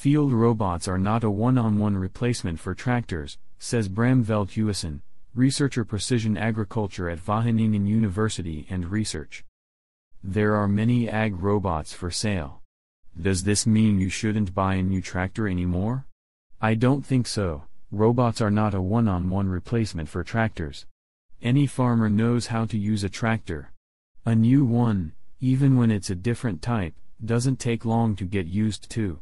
Field robots are not a one on one replacement for tractors, says Bram Veldhuizen, researcher precision agriculture at Wageningen University and Research. There are many ag robots for sale. Does this mean you shouldn't buy a new tractor anymore? I don't think so. Robots are not a one on one replacement for tractors. Any farmer knows how to use a tractor. A new one, even when it's a different type, doesn't take long to get used to.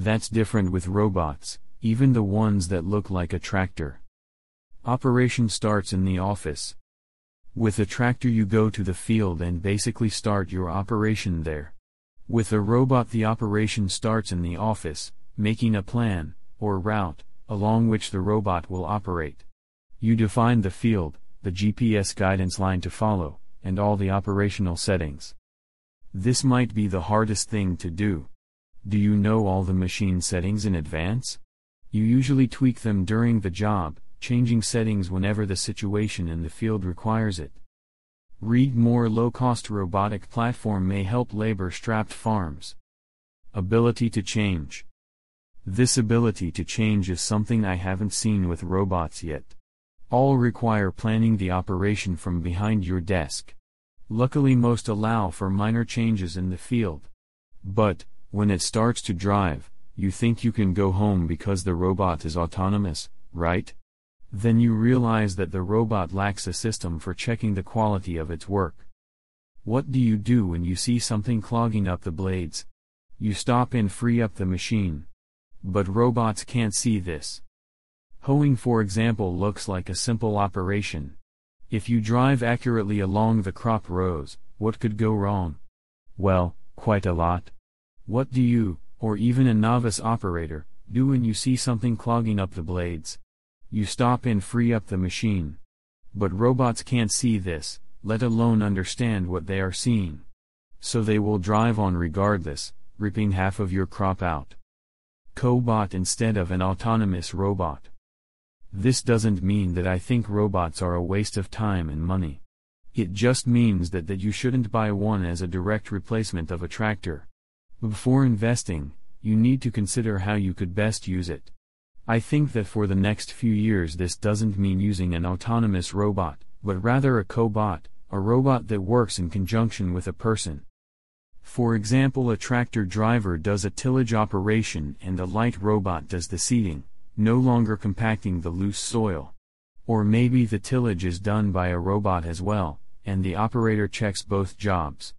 That's different with robots, even the ones that look like a tractor. Operation starts in the office. With a tractor, you go to the field and basically start your operation there. With a robot, the operation starts in the office, making a plan, or route, along which the robot will operate. You define the field, the GPS guidance line to follow, and all the operational settings. This might be the hardest thing to do. Do you know all the machine settings in advance? You usually tweak them during the job, changing settings whenever the situation in the field requires it. Read more low cost robotic platform may help labor strapped farms. Ability to change. This ability to change is something I haven't seen with robots yet. All require planning the operation from behind your desk. Luckily, most allow for minor changes in the field. But, when it starts to drive, you think you can go home because the robot is autonomous, right? Then you realize that the robot lacks a system for checking the quality of its work. What do you do when you see something clogging up the blades? You stop and free up the machine. But robots can't see this. Hoeing, for example, looks like a simple operation. If you drive accurately along the crop rows, what could go wrong? Well, quite a lot. What do you, or even a novice operator, do when you see something clogging up the blades? You stop and free up the machine. But robots can't see this, let alone understand what they are seeing. So they will drive on regardless, ripping half of your crop out. Cobot instead of an autonomous robot. This doesn't mean that I think robots are a waste of time and money. It just means that, that you shouldn't buy one as a direct replacement of a tractor. Before investing, you need to consider how you could best use it. I think that for the next few years this doesn't mean using an autonomous robot, but rather a cobot, a robot that works in conjunction with a person. For example, a tractor driver does a tillage operation and a light robot does the seeding, no longer compacting the loose soil. Or maybe the tillage is done by a robot as well, and the operator checks both jobs.